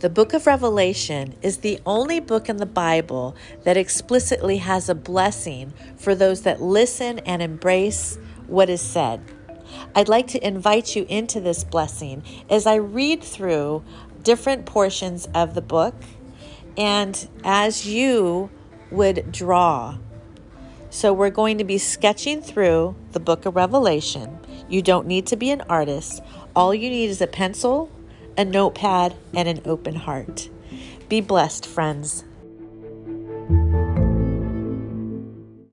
The book of Revelation is the only book in the Bible that explicitly has a blessing for those that listen and embrace what is said. I'd like to invite you into this blessing as I read through different portions of the book and as you would draw. So, we're going to be sketching through the book of Revelation. You don't need to be an artist, all you need is a pencil, a notepad, and an open heart. Be blessed, friends.